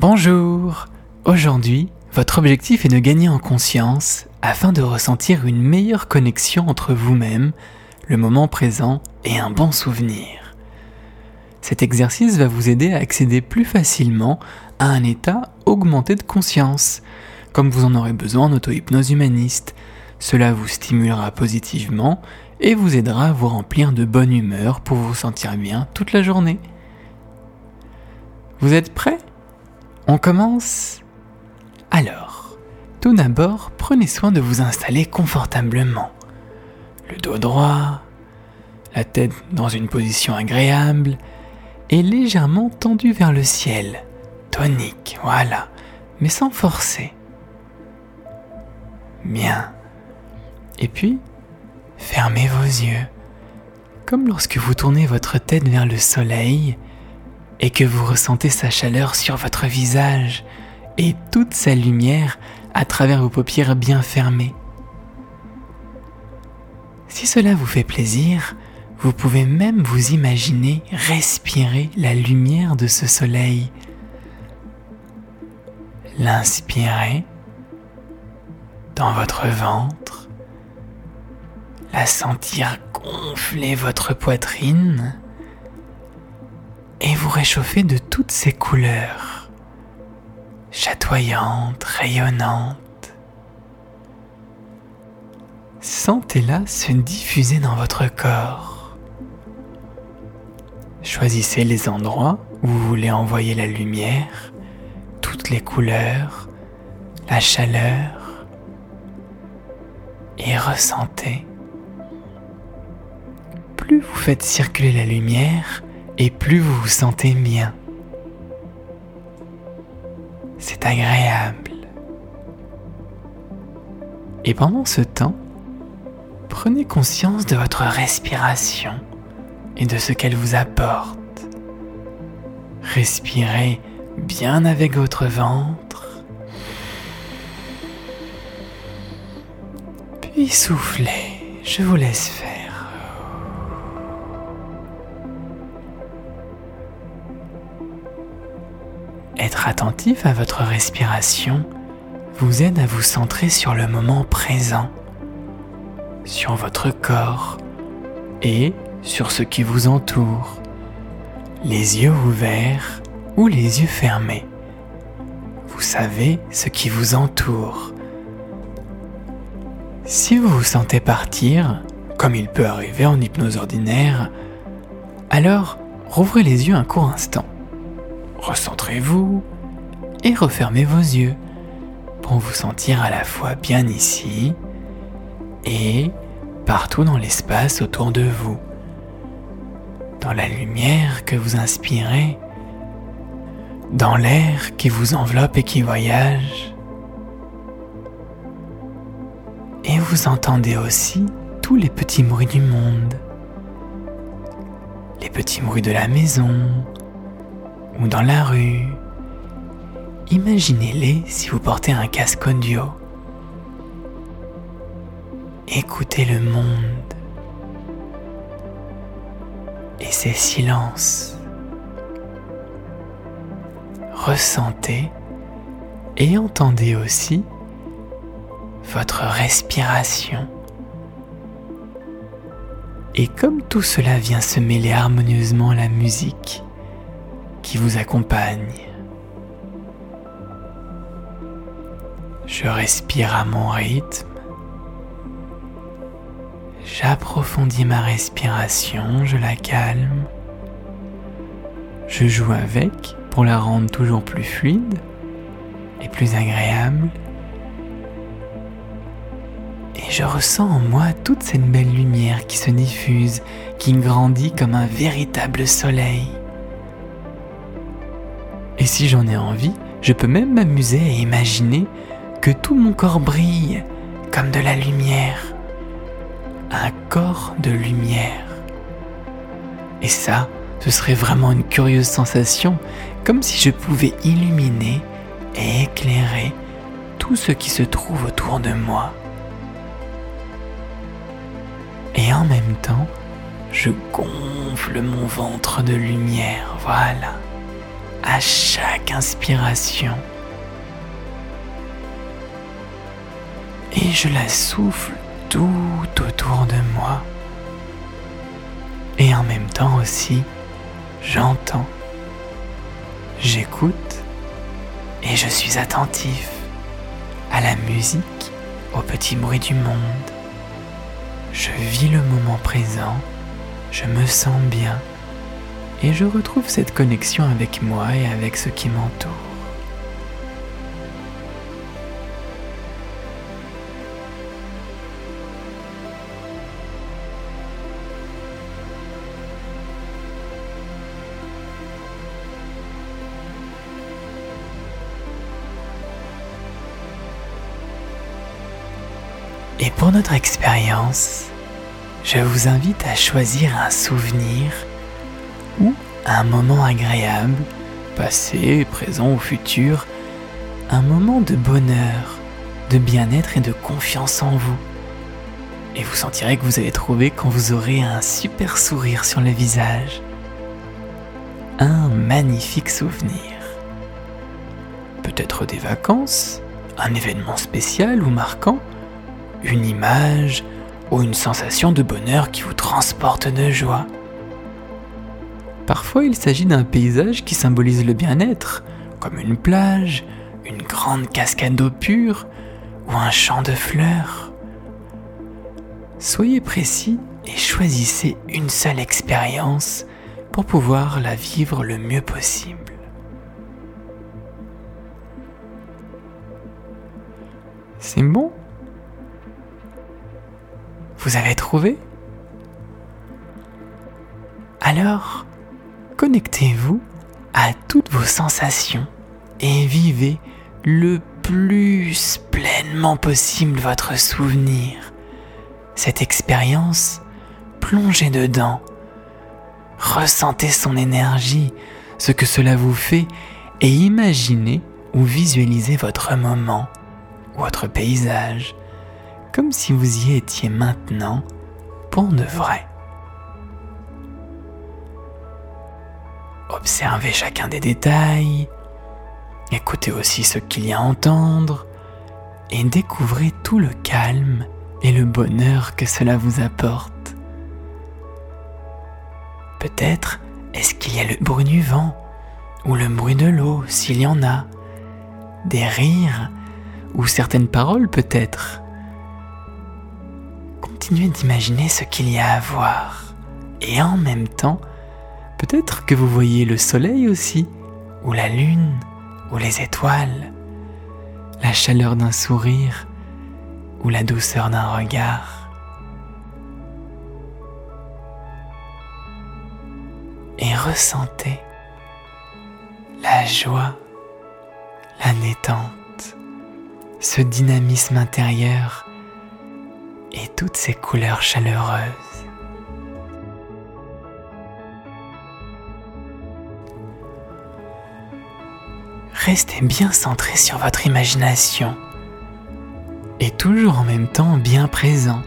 Bonjour Aujourd'hui, votre objectif est de gagner en conscience afin de ressentir une meilleure connexion entre vous-même, le moment présent et un bon souvenir. Cet exercice va vous aider à accéder plus facilement à un état augmenté de conscience, comme vous en aurez besoin en auto-hypnose humaniste. Cela vous stimulera positivement et vous aidera à vous remplir de bonne humeur pour vous sentir bien toute la journée. Vous êtes prêts on commence Alors, tout d'abord, prenez soin de vous installer confortablement. Le dos droit, la tête dans une position agréable et légèrement tendue vers le ciel. Tonique, voilà, mais sans forcer. Bien. Et puis, fermez vos yeux. Comme lorsque vous tournez votre tête vers le soleil et que vous ressentez sa chaleur sur votre visage et toute sa lumière à travers vos paupières bien fermées. Si cela vous fait plaisir, vous pouvez même vous imaginer respirer la lumière de ce soleil. L'inspirer dans votre ventre, la sentir gonfler votre poitrine et vous réchauffez de toutes ces couleurs, chatoyantes, rayonnantes. Sentez-la se diffuser dans votre corps. Choisissez les endroits où vous voulez envoyer la lumière, toutes les couleurs, la chaleur, et ressentez. Plus vous faites circuler la lumière, et plus vous vous sentez bien. C'est agréable. Et pendant ce temps, prenez conscience de votre respiration et de ce qu'elle vous apporte. Respirez bien avec votre ventre. Puis soufflez, je vous laisse faire. Attentif à votre respiration vous aide à vous centrer sur le moment présent, sur votre corps et sur ce qui vous entoure, les yeux ouverts ou les yeux fermés. Vous savez ce qui vous entoure. Si vous vous sentez partir, comme il peut arriver en hypnose ordinaire, alors rouvrez les yeux un court instant recentrez-vous et refermez vos yeux pour vous sentir à la fois bien ici et partout dans l'espace autour de vous, dans la lumière que vous inspirez, dans l'air qui vous enveloppe et qui voyage. Et vous entendez aussi tous les petits bruits du monde, les petits bruits de la maison, ou dans la rue. Imaginez-les si vous portez un casque audio. Écoutez le monde et ses silences. Ressentez et entendez aussi votre respiration. Et comme tout cela vient se mêler harmonieusement à la musique, vous accompagne. Je respire à mon rythme. J'approfondis ma respiration, je la calme. Je joue avec pour la rendre toujours plus fluide et plus agréable. Et je ressens en moi toute cette belle lumière qui se diffuse, qui grandit comme un véritable soleil. Et si j'en ai envie, je peux même m'amuser à imaginer que tout mon corps brille comme de la lumière. Un corps de lumière. Et ça, ce serait vraiment une curieuse sensation, comme si je pouvais illuminer et éclairer tout ce qui se trouve autour de moi. Et en même temps, je gonfle mon ventre de lumière, voilà à chaque inspiration. Et je la souffle tout autour de moi. Et en même temps aussi, j'entends, j'écoute et je suis attentif à la musique, aux petits bruits du monde. Je vis le moment présent, je me sens bien et je retrouve cette connexion avec moi et avec ce qui m'entoure. Et pour notre expérience, je vous invite à choisir un souvenir ou un moment agréable, passé, présent ou futur, un moment de bonheur, de bien-être et de confiance en vous. Et vous sentirez que vous allez trouver quand vous aurez un super sourire sur le visage. Un magnifique souvenir. Peut-être des vacances, un événement spécial ou marquant, une image ou une sensation de bonheur qui vous transporte de joie. Parfois il s'agit d'un paysage qui symbolise le bien-être, comme une plage, une grande cascade d'eau pure ou un champ de fleurs. Soyez précis et choisissez une seule expérience pour pouvoir la vivre le mieux possible. C'est bon? Vous avez trouvé? Alors, connectez-vous à toutes vos sensations et vivez le plus pleinement possible votre souvenir. Cette expérience, plongez dedans. Ressentez son énergie, ce que cela vous fait et imaginez ou visualisez votre moment, votre paysage, comme si vous y étiez maintenant pour de vrai. Observez chacun des détails, écoutez aussi ce qu'il y a à entendre et découvrez tout le calme et le bonheur que cela vous apporte. Peut-être est-ce qu'il y a le bruit du vent ou le bruit de l'eau s'il y en a, des rires ou certaines paroles peut-être continuez d'imaginer ce qu'il y a à voir. Et en même temps, peut-être que vous voyez le soleil aussi, ou la lune, ou les étoiles, la chaleur d'un sourire, ou la douceur d'un regard. Et ressentez la joie, la détente, ce dynamisme intérieur et toutes ces couleurs chaleureuses. Restez bien centré sur votre imagination et toujours en même temps bien présent,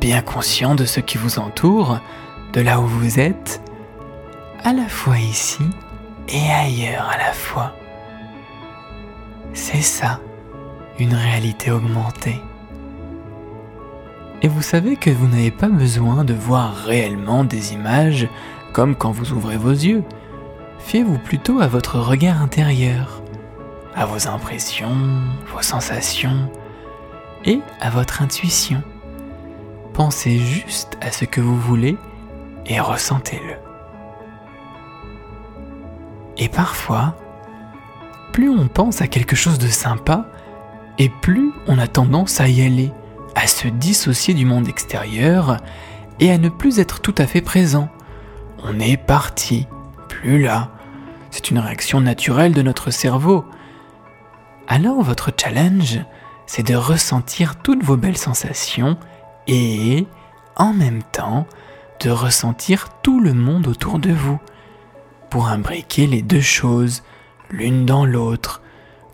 bien conscient de ce qui vous entoure, de là où vous êtes, à la fois ici et ailleurs à la fois. C'est ça, une réalité augmentée. Et vous savez que vous n'avez pas besoin de voir réellement des images comme quand vous ouvrez vos yeux. Fiez-vous plutôt à votre regard intérieur, à vos impressions, vos sensations et à votre intuition. Pensez juste à ce que vous voulez et ressentez-le. Et parfois, plus on pense à quelque chose de sympa, et plus on a tendance à y aller à se dissocier du monde extérieur et à ne plus être tout à fait présent. On est parti, plus là. C'est une réaction naturelle de notre cerveau. Alors votre challenge, c'est de ressentir toutes vos belles sensations et, en même temps, de ressentir tout le monde autour de vous, pour imbriquer les deux choses, l'une dans l'autre,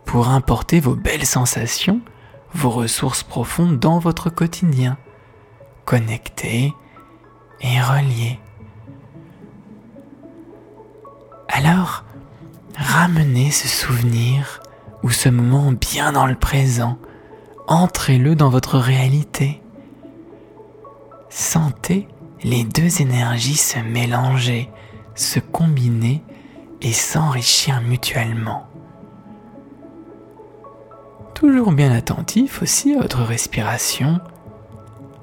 pour importer vos belles sensations vos ressources profondes dans votre quotidien, connectées et reliées. Alors, ramenez ce souvenir ou ce moment bien dans le présent. Entrez-le dans votre réalité. Sentez les deux énergies se mélanger, se combiner et s'enrichir mutuellement. Toujours bien attentif aussi à votre respiration,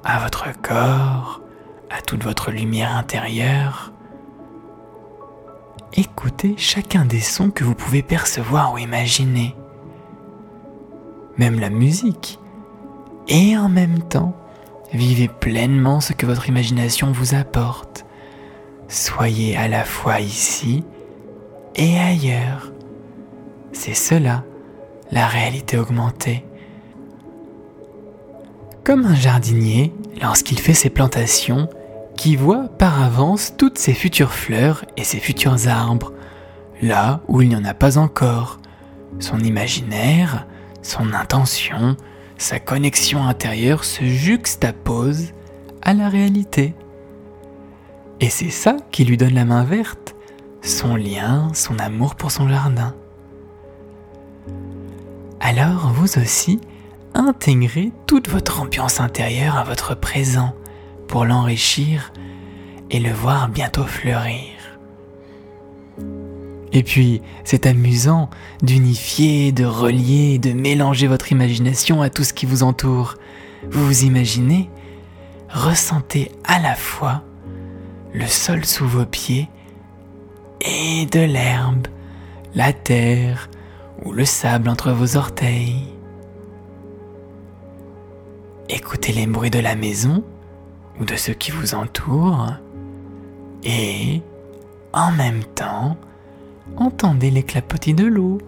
à votre corps, à toute votre lumière intérieure. Écoutez chacun des sons que vous pouvez percevoir ou imaginer, même la musique, et en même temps, vivez pleinement ce que votre imagination vous apporte. Soyez à la fois ici et ailleurs. C'est cela, la réalité augmentée. Comme un jardinier, lorsqu'il fait ses plantations, qui voit par avance toutes ses futures fleurs et ses futurs arbres, là où il n'y en a pas encore. Son imaginaire, son intention, sa connexion intérieure se juxtaposent à la réalité. Et c'est ça qui lui donne la main verte, son lien, son amour pour son jardin. Alors vous aussi, intégrez toute votre ambiance intérieure à votre présent pour l'enrichir et le voir bientôt fleurir. Et puis, c'est amusant d'unifier, de relier, de mélanger votre imagination à tout ce qui vous entoure. Vous vous imaginez, ressentez à la fois le sol sous vos pieds et de l'herbe, la terre ou le sable entre vos orteils. Écoutez les bruits de la maison de ceux qui vous entourent et, en même temps, entendez les clapotis de l'eau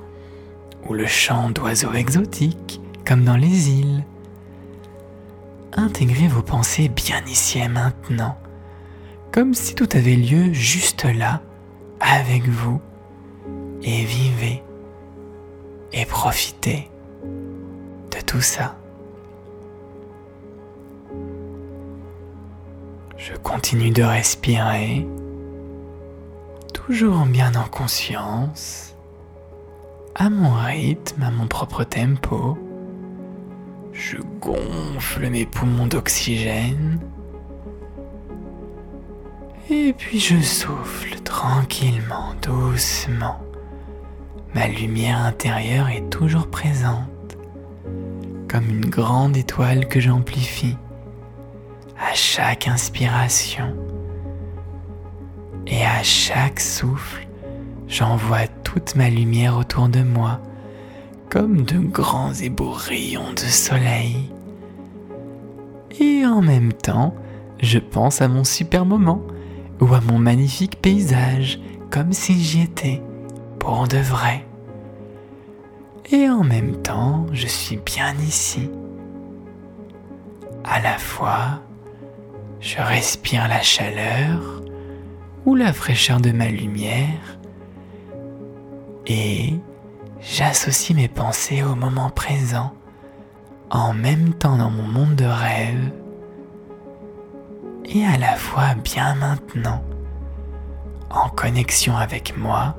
ou le chant d'oiseaux exotiques comme dans les îles. Intégrez vos pensées bien ici et maintenant, comme si tout avait lieu juste là, avec vous, et vivez et profitez de tout ça. Je continue de respirer, toujours bien en conscience, à mon rythme, à mon propre tempo. Je gonfle mes poumons d'oxygène. Et puis je souffle tranquillement, doucement. Ma lumière intérieure est toujours présente, comme une grande étoile que j'amplifie à chaque inspiration et à chaque souffle, j'envoie toute ma lumière autour de moi, comme de grands et beaux rayons de soleil. Et en même temps, je pense à mon super moment ou à mon magnifique paysage, comme si j'y étais, pour de vrai. Et en même temps, je suis bien ici. À la fois, je respire la chaleur ou la fraîcheur de ma lumière et j'associe mes pensées au moment présent en même temps dans mon monde de rêve et à la fois bien maintenant en connexion avec moi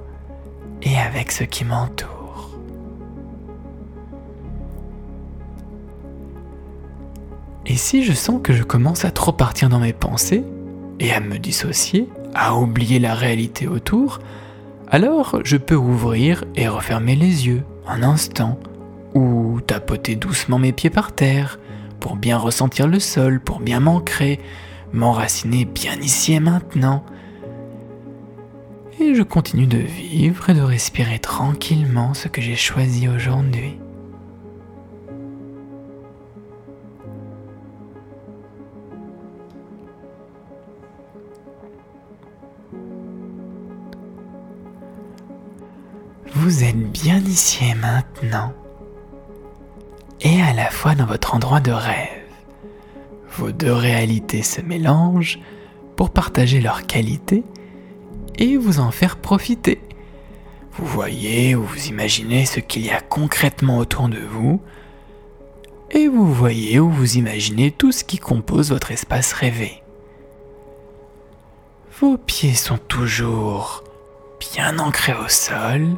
et avec ce qui m'entoure. Et si je sens que je commence à trop partir dans mes pensées, et à me dissocier, à oublier la réalité autour, alors je peux ouvrir et refermer les yeux un instant, ou tapoter doucement mes pieds par terre, pour bien ressentir le sol, pour bien m'ancrer, m'enraciner bien ici et maintenant. Et je continue de vivre et de respirer tranquillement ce que j'ai choisi aujourd'hui. Vous êtes bien ici et maintenant, et à la fois dans votre endroit de rêve. Vos deux réalités se mélangent pour partager leurs qualités et vous en faire profiter. Vous voyez ou vous imaginez ce qu'il y a concrètement autour de vous, et vous voyez ou vous imaginez tout ce qui compose votre espace rêvé. Vos pieds sont toujours bien ancrés au sol,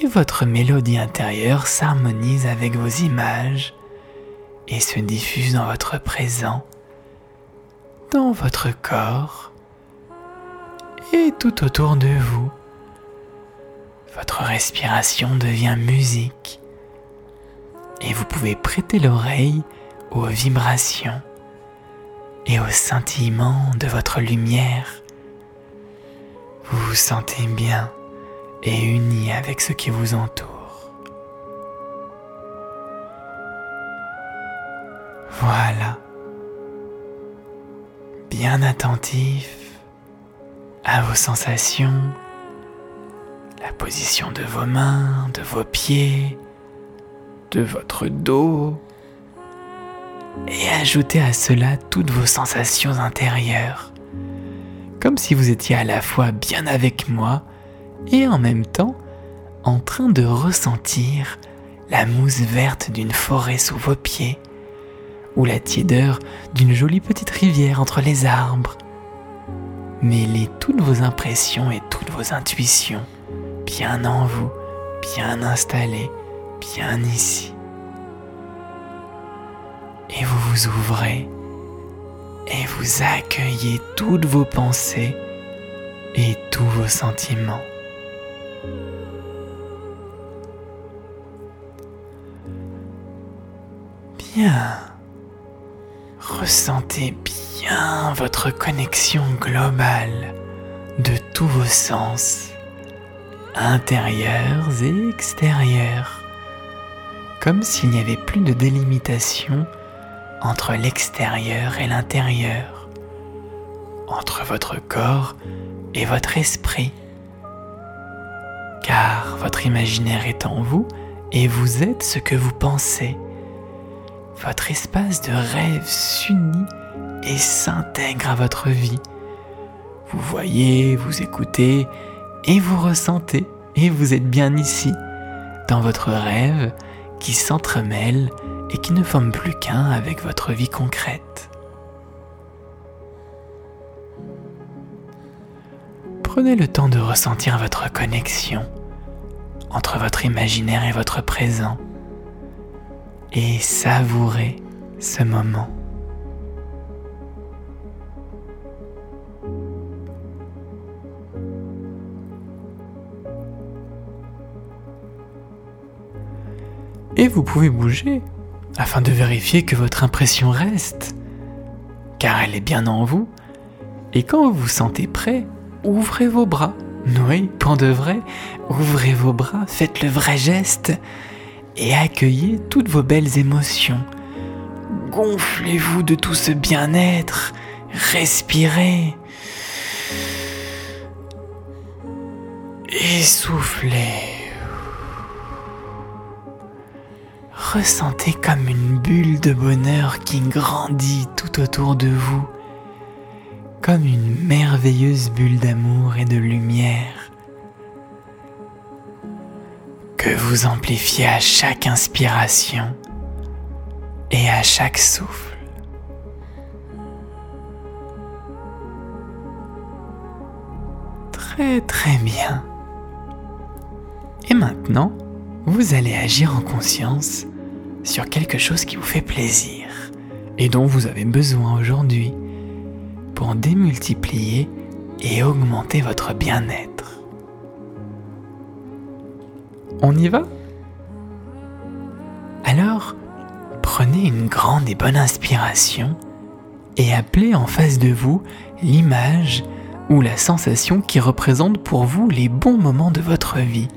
et votre mélodie intérieure s'harmonise avec vos images et se diffuse dans votre présent, dans votre corps et tout autour de vous. Votre respiration devient musique et vous pouvez prêter l'oreille aux vibrations et au scintillement de votre lumière. Vous vous sentez bien et uni avec ce qui vous entoure. Voilà. Bien attentif à vos sensations, la position de vos mains, de vos pieds, de votre dos, et ajoutez à cela toutes vos sensations intérieures, comme si vous étiez à la fois bien avec moi et en même temps en train de ressentir la mousse verte d'une forêt sous vos pieds, ou la tiédeur d'une jolie petite rivière entre les arbres. Mêlez toutes vos impressions et toutes vos intuitions, bien en vous, bien installées, bien ici et vous vous ouvrez et vous accueillez toutes vos pensées et tous vos sentiments. Bien. Ressentez bien votre connexion globale de tous vos sens, intérieurs et extérieurs, comme s'il n'y avait plus de délimitation entre l'extérieur et l'intérieur, entre votre corps et votre esprit. Votre imaginaire est en vous et vous êtes ce que vous pensez. Votre espace de rêve s'unit et s'intègre à votre vie. Vous voyez, vous écoutez et vous ressentez et vous êtes bien ici, dans votre rêve qui s'entremêle et qui ne forme plus qu'un avec votre vie concrète. Prenez le temps de ressentir votre connexion entre votre imaginaire et votre présent et savourez ce moment. Et vous pouvez bouger afin de vérifier que votre impression reste, car elle est bien en vous. Et quand vous vous sentez prêt, ouvrez vos bras. Oui, pour de vrai, ouvrez vos bras, faites le vrai geste et accueillez toutes vos belles émotions. Gonflez-vous de tout ce bien-être, respirez. Essoufflez. ressentez comme une bulle de bonheur qui grandit tout autour de vous, comme une merveilleuse bulle d'amour et de lumière que vous amplifiez à chaque inspiration et à chaque souffle. Très très bien. Et maintenant, vous allez agir en conscience sur quelque chose qui vous fait plaisir et dont vous avez besoin aujourd'hui pour démultiplier et augmenter votre bien-être. On y va? Alors, prenez une grande et bonne inspiration et appelez en face de vous l'image ou la sensation qui représente pour vous les bons moments de votre vie.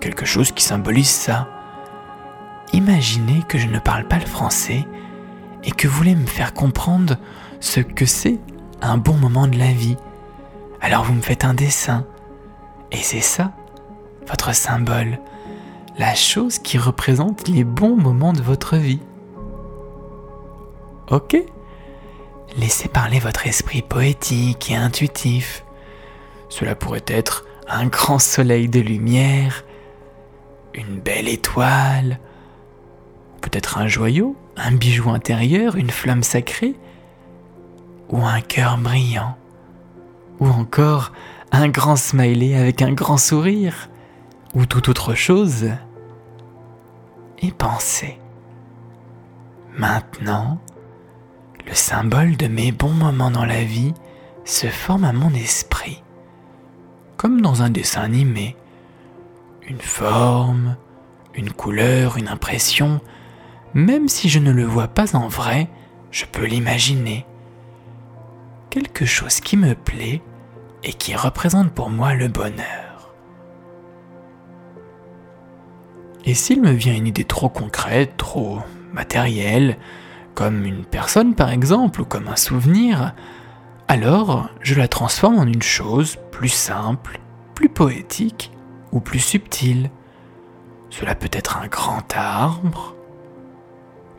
Quelque chose qui symbolise ça imaginez que je ne parle pas le français et que voulez me faire comprendre ce que c'est un bon moment de la vie. Alors vous me faites un dessin. Et c'est ça, votre symbole, la chose qui représente les bons moments de votre vie. Ok? Laissez parler votre esprit poétique et intuitif. Cela pourrait être un grand soleil de lumière, une belle étoile, peut-être un joyau, un bijou intérieur, une flamme sacrée, ou un cœur brillant, ou encore un grand smiley avec un grand sourire, ou toute autre chose, et pensez. Maintenant, le symbole de mes bons moments dans la vie se forme à mon esprit, comme dans un dessin animé. Une forme, une couleur, une impression, même si je ne le vois pas en vrai, je peux l'imaginer. Quelque chose qui me plaît et qui représente pour moi le bonheur. Et s'il me vient une idée trop concrète, trop matérielle, comme une personne par exemple, ou comme un souvenir, alors je la transforme en une chose plus simple, plus poétique ou plus subtile. Cela peut être un grand arbre,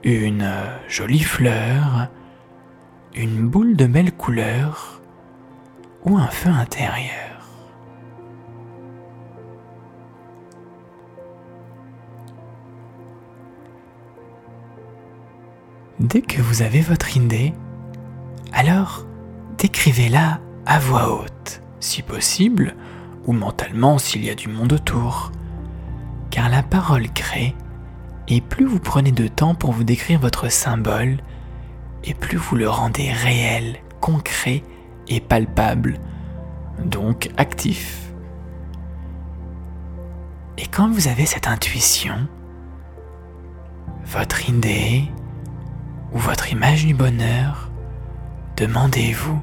une jolie fleur, une boule de belle couleur ou un feu intérieur. Dès que vous avez votre idée, alors décrivez-la à voix haute, si possible, ou mentalement s'il y a du monde autour. Car la parole crée, et plus vous prenez de temps pour vous décrire votre symbole, et plus vous le rendez réel, concret et palpable, donc actif. Et quand vous avez cette intuition, votre idée ou votre image du bonheur, demandez-vous,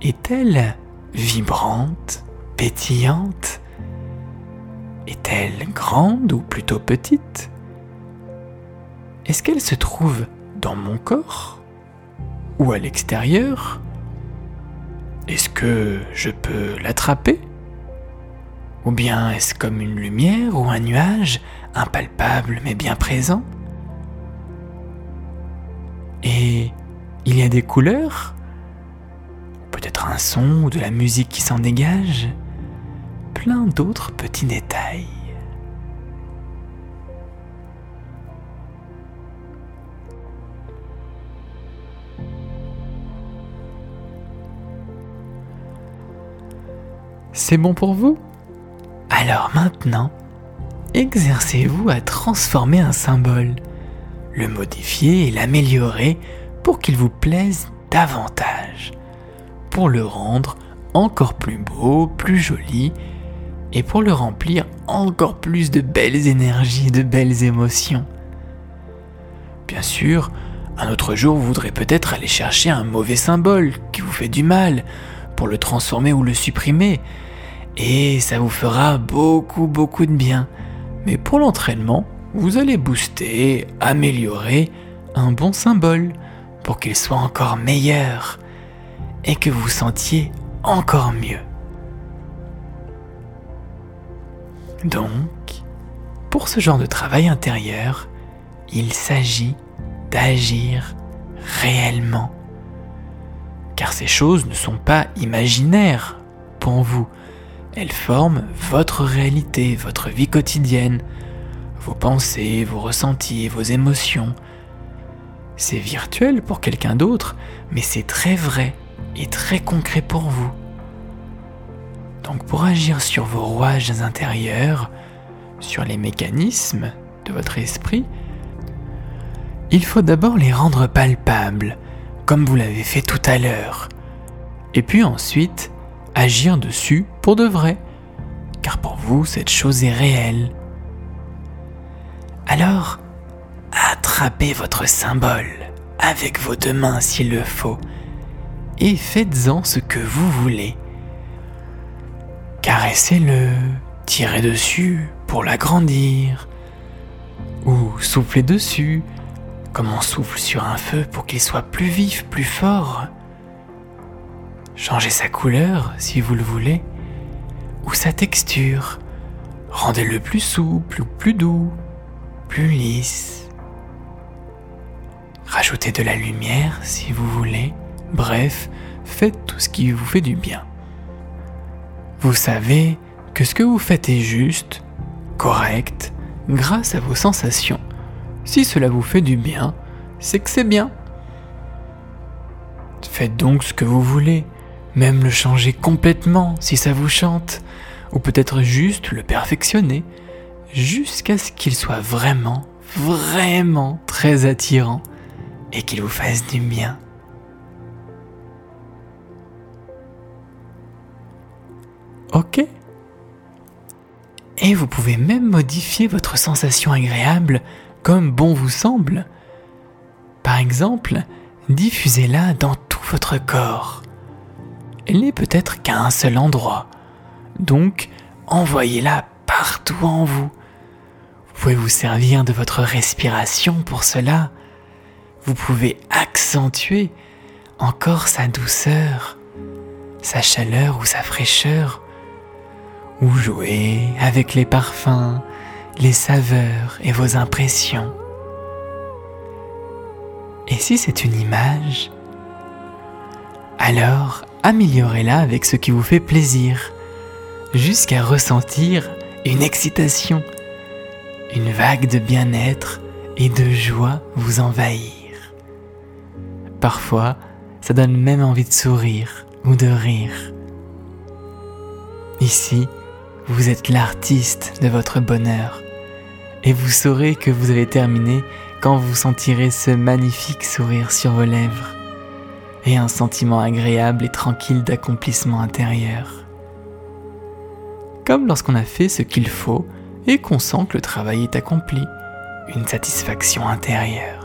est-elle vibrante, pétillante Est-elle grande ou plutôt petite? Est-ce qu'elle se trouve dans mon corps Ou à l'extérieur? Est-ce que je peux l'attraper? Ou bien est-ce comme une lumière ou un nuage, impalpable mais bien présent? Et il y a des couleurs? Peut-être un son ou de la musique qui s'en dégage? Plein d'autres petits détails. C'est bon pour vous? Alors maintenant, exercez-vous à transformer un symbole, le modifier et l'améliorer pour qu'il vous plaise davantage, pour le rendre encore plus beau, plus joli, et pour le remplir encore plus de belles énergies, de belles émotions. Bien sûr, un autre jour, vous voudrez peut-être aller chercher un mauvais symbole qui vous fait du mal, pour le transformer ou le supprimer, et ça vous fera beaucoup beaucoup de bien. Mais pour l'entraînement, vous allez booster, améliorer un bon symbole pour qu'il soit encore meilleur et que vous sentiez encore mieux. Donc, pour ce genre de travail intérieur, il s'agit d'agir réellement. Car ces choses ne sont pas imaginaires pour vous, elles forment votre réalité, votre vie quotidienne, vos pensées, vos ressentis, vos émotions. C'est virtuel pour quelqu'un d'autre, mais c'est très vrai et très concret pour vous. Donc pour agir sur vos rouages intérieurs, sur les mécanismes de votre esprit, il faut d'abord les rendre palpables, comme vous l'avez fait tout à l'heure. Et puis ensuite, agir dessus pour de vrai, car pour vous, cette chose est réelle. Alors, attrapez votre symbole avec vos deux mains s'il le faut, et faites-en ce que vous voulez. Caressez-le, tirez dessus pour l'agrandir, ou soufflez dessus, comme on souffle sur un feu pour qu'il soit plus vif, plus fort. Changez sa couleur si vous le voulez, ou sa texture. Rendez-le plus souple ou plus doux, plus lisse. Rajoutez de la lumière si vous voulez. Bref, faites tout ce qui vous fait du bien. Vous savez que ce que vous faites est juste, correct, grâce à vos sensations. Si cela vous fait du bien, c'est que c'est bien. Faites donc ce que vous voulez, même le changer complètement si ça vous chante, ou peut-être juste le perfectionner, jusqu'à ce qu'il soit vraiment, vraiment très attirant et qu'il vous fasse du bien. Ok Et vous pouvez même modifier votre sensation agréable comme bon vous semble. Par exemple, diffusez-la dans tout votre corps. Elle n'est peut-être qu'à un seul endroit, donc envoyez-la partout en vous. Vous pouvez vous servir de votre respiration pour cela. Vous pouvez accentuer encore sa douceur, sa chaleur ou sa fraîcheur, ou jouer avec les parfums, les saveurs et vos impressions. Et si c'est une image, alors améliorez-la avec ce qui vous fait plaisir, jusqu'à ressentir une excitation, une vague de bien-être et de joie vous envahir. Parfois, ça donne même envie de sourire ou de rire. Ici, vous êtes l'artiste de votre bonheur et vous saurez que vous avez terminé quand vous sentirez ce magnifique sourire sur vos lèvres et un sentiment agréable et tranquille d'accomplissement intérieur. Comme lorsqu'on a fait ce qu'il faut et qu'on sent que le travail est accompli, une satisfaction intérieure.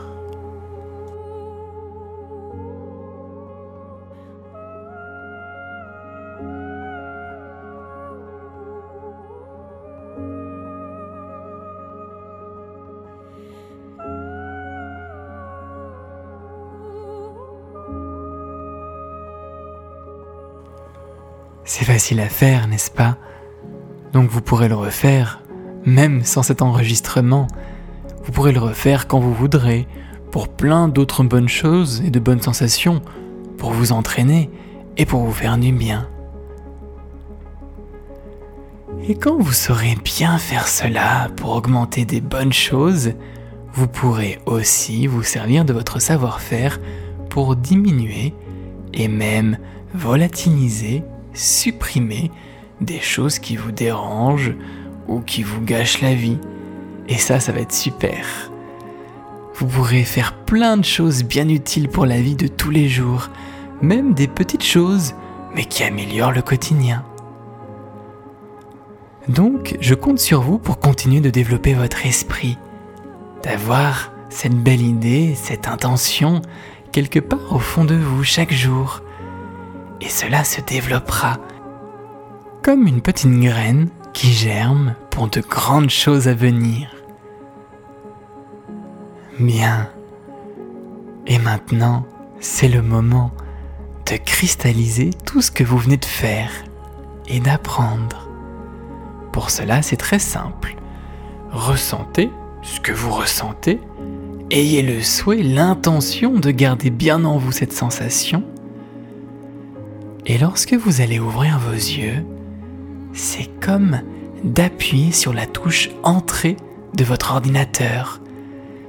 C'est facile à faire, n'est-ce pas? Donc vous pourrez le refaire, même sans cet enregistrement. Vous pourrez le refaire quand vous voudrez, pour plein d'autres bonnes choses et de bonnes sensations, pour vous entraîner et pour vous faire du bien. Et quand vous saurez bien faire cela pour augmenter des bonnes choses, vous pourrez aussi vous servir de votre savoir-faire pour diminuer et même volatiliser supprimer des choses qui vous dérangent ou qui vous gâchent la vie. Et ça, ça va être super. Vous pourrez faire plein de choses bien utiles pour la vie de tous les jours, même des petites choses, mais qui améliorent le quotidien. Donc, je compte sur vous pour continuer de développer votre esprit, d'avoir cette belle idée, cette intention quelque part au fond de vous chaque jour, et cela se développera comme une petite graine qui germe pour de grandes choses à venir. Bien. Et maintenant, c'est le moment de cristalliser tout ce que vous venez de faire et d'apprendre. Pour cela, c'est très simple. Ressentez ce que vous ressentez, ayez le souhait, l'intention de garder bien en vous cette sensation et lorsque vous allez ouvrir vos yeux, c'est comme d'appuyer sur la touche Entrée de votre ordinateur.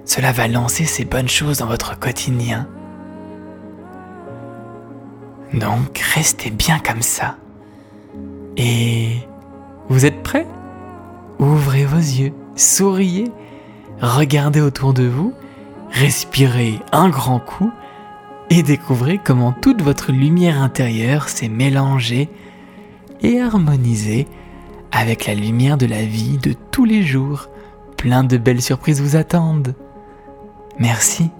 Cela va lancer ces bonnes choses dans votre quotidien. Donc restez bien comme ça. Et vous êtes prêts? Ouvrez vos yeux, souriez, regardez autour de vous, respirez un grand coup et découvrez comment toute votre lumière intérieure s'est mélangée et harmonisée avec la lumière de la vie de tous les jours. Plein de belles surprises vous attendent. Merci.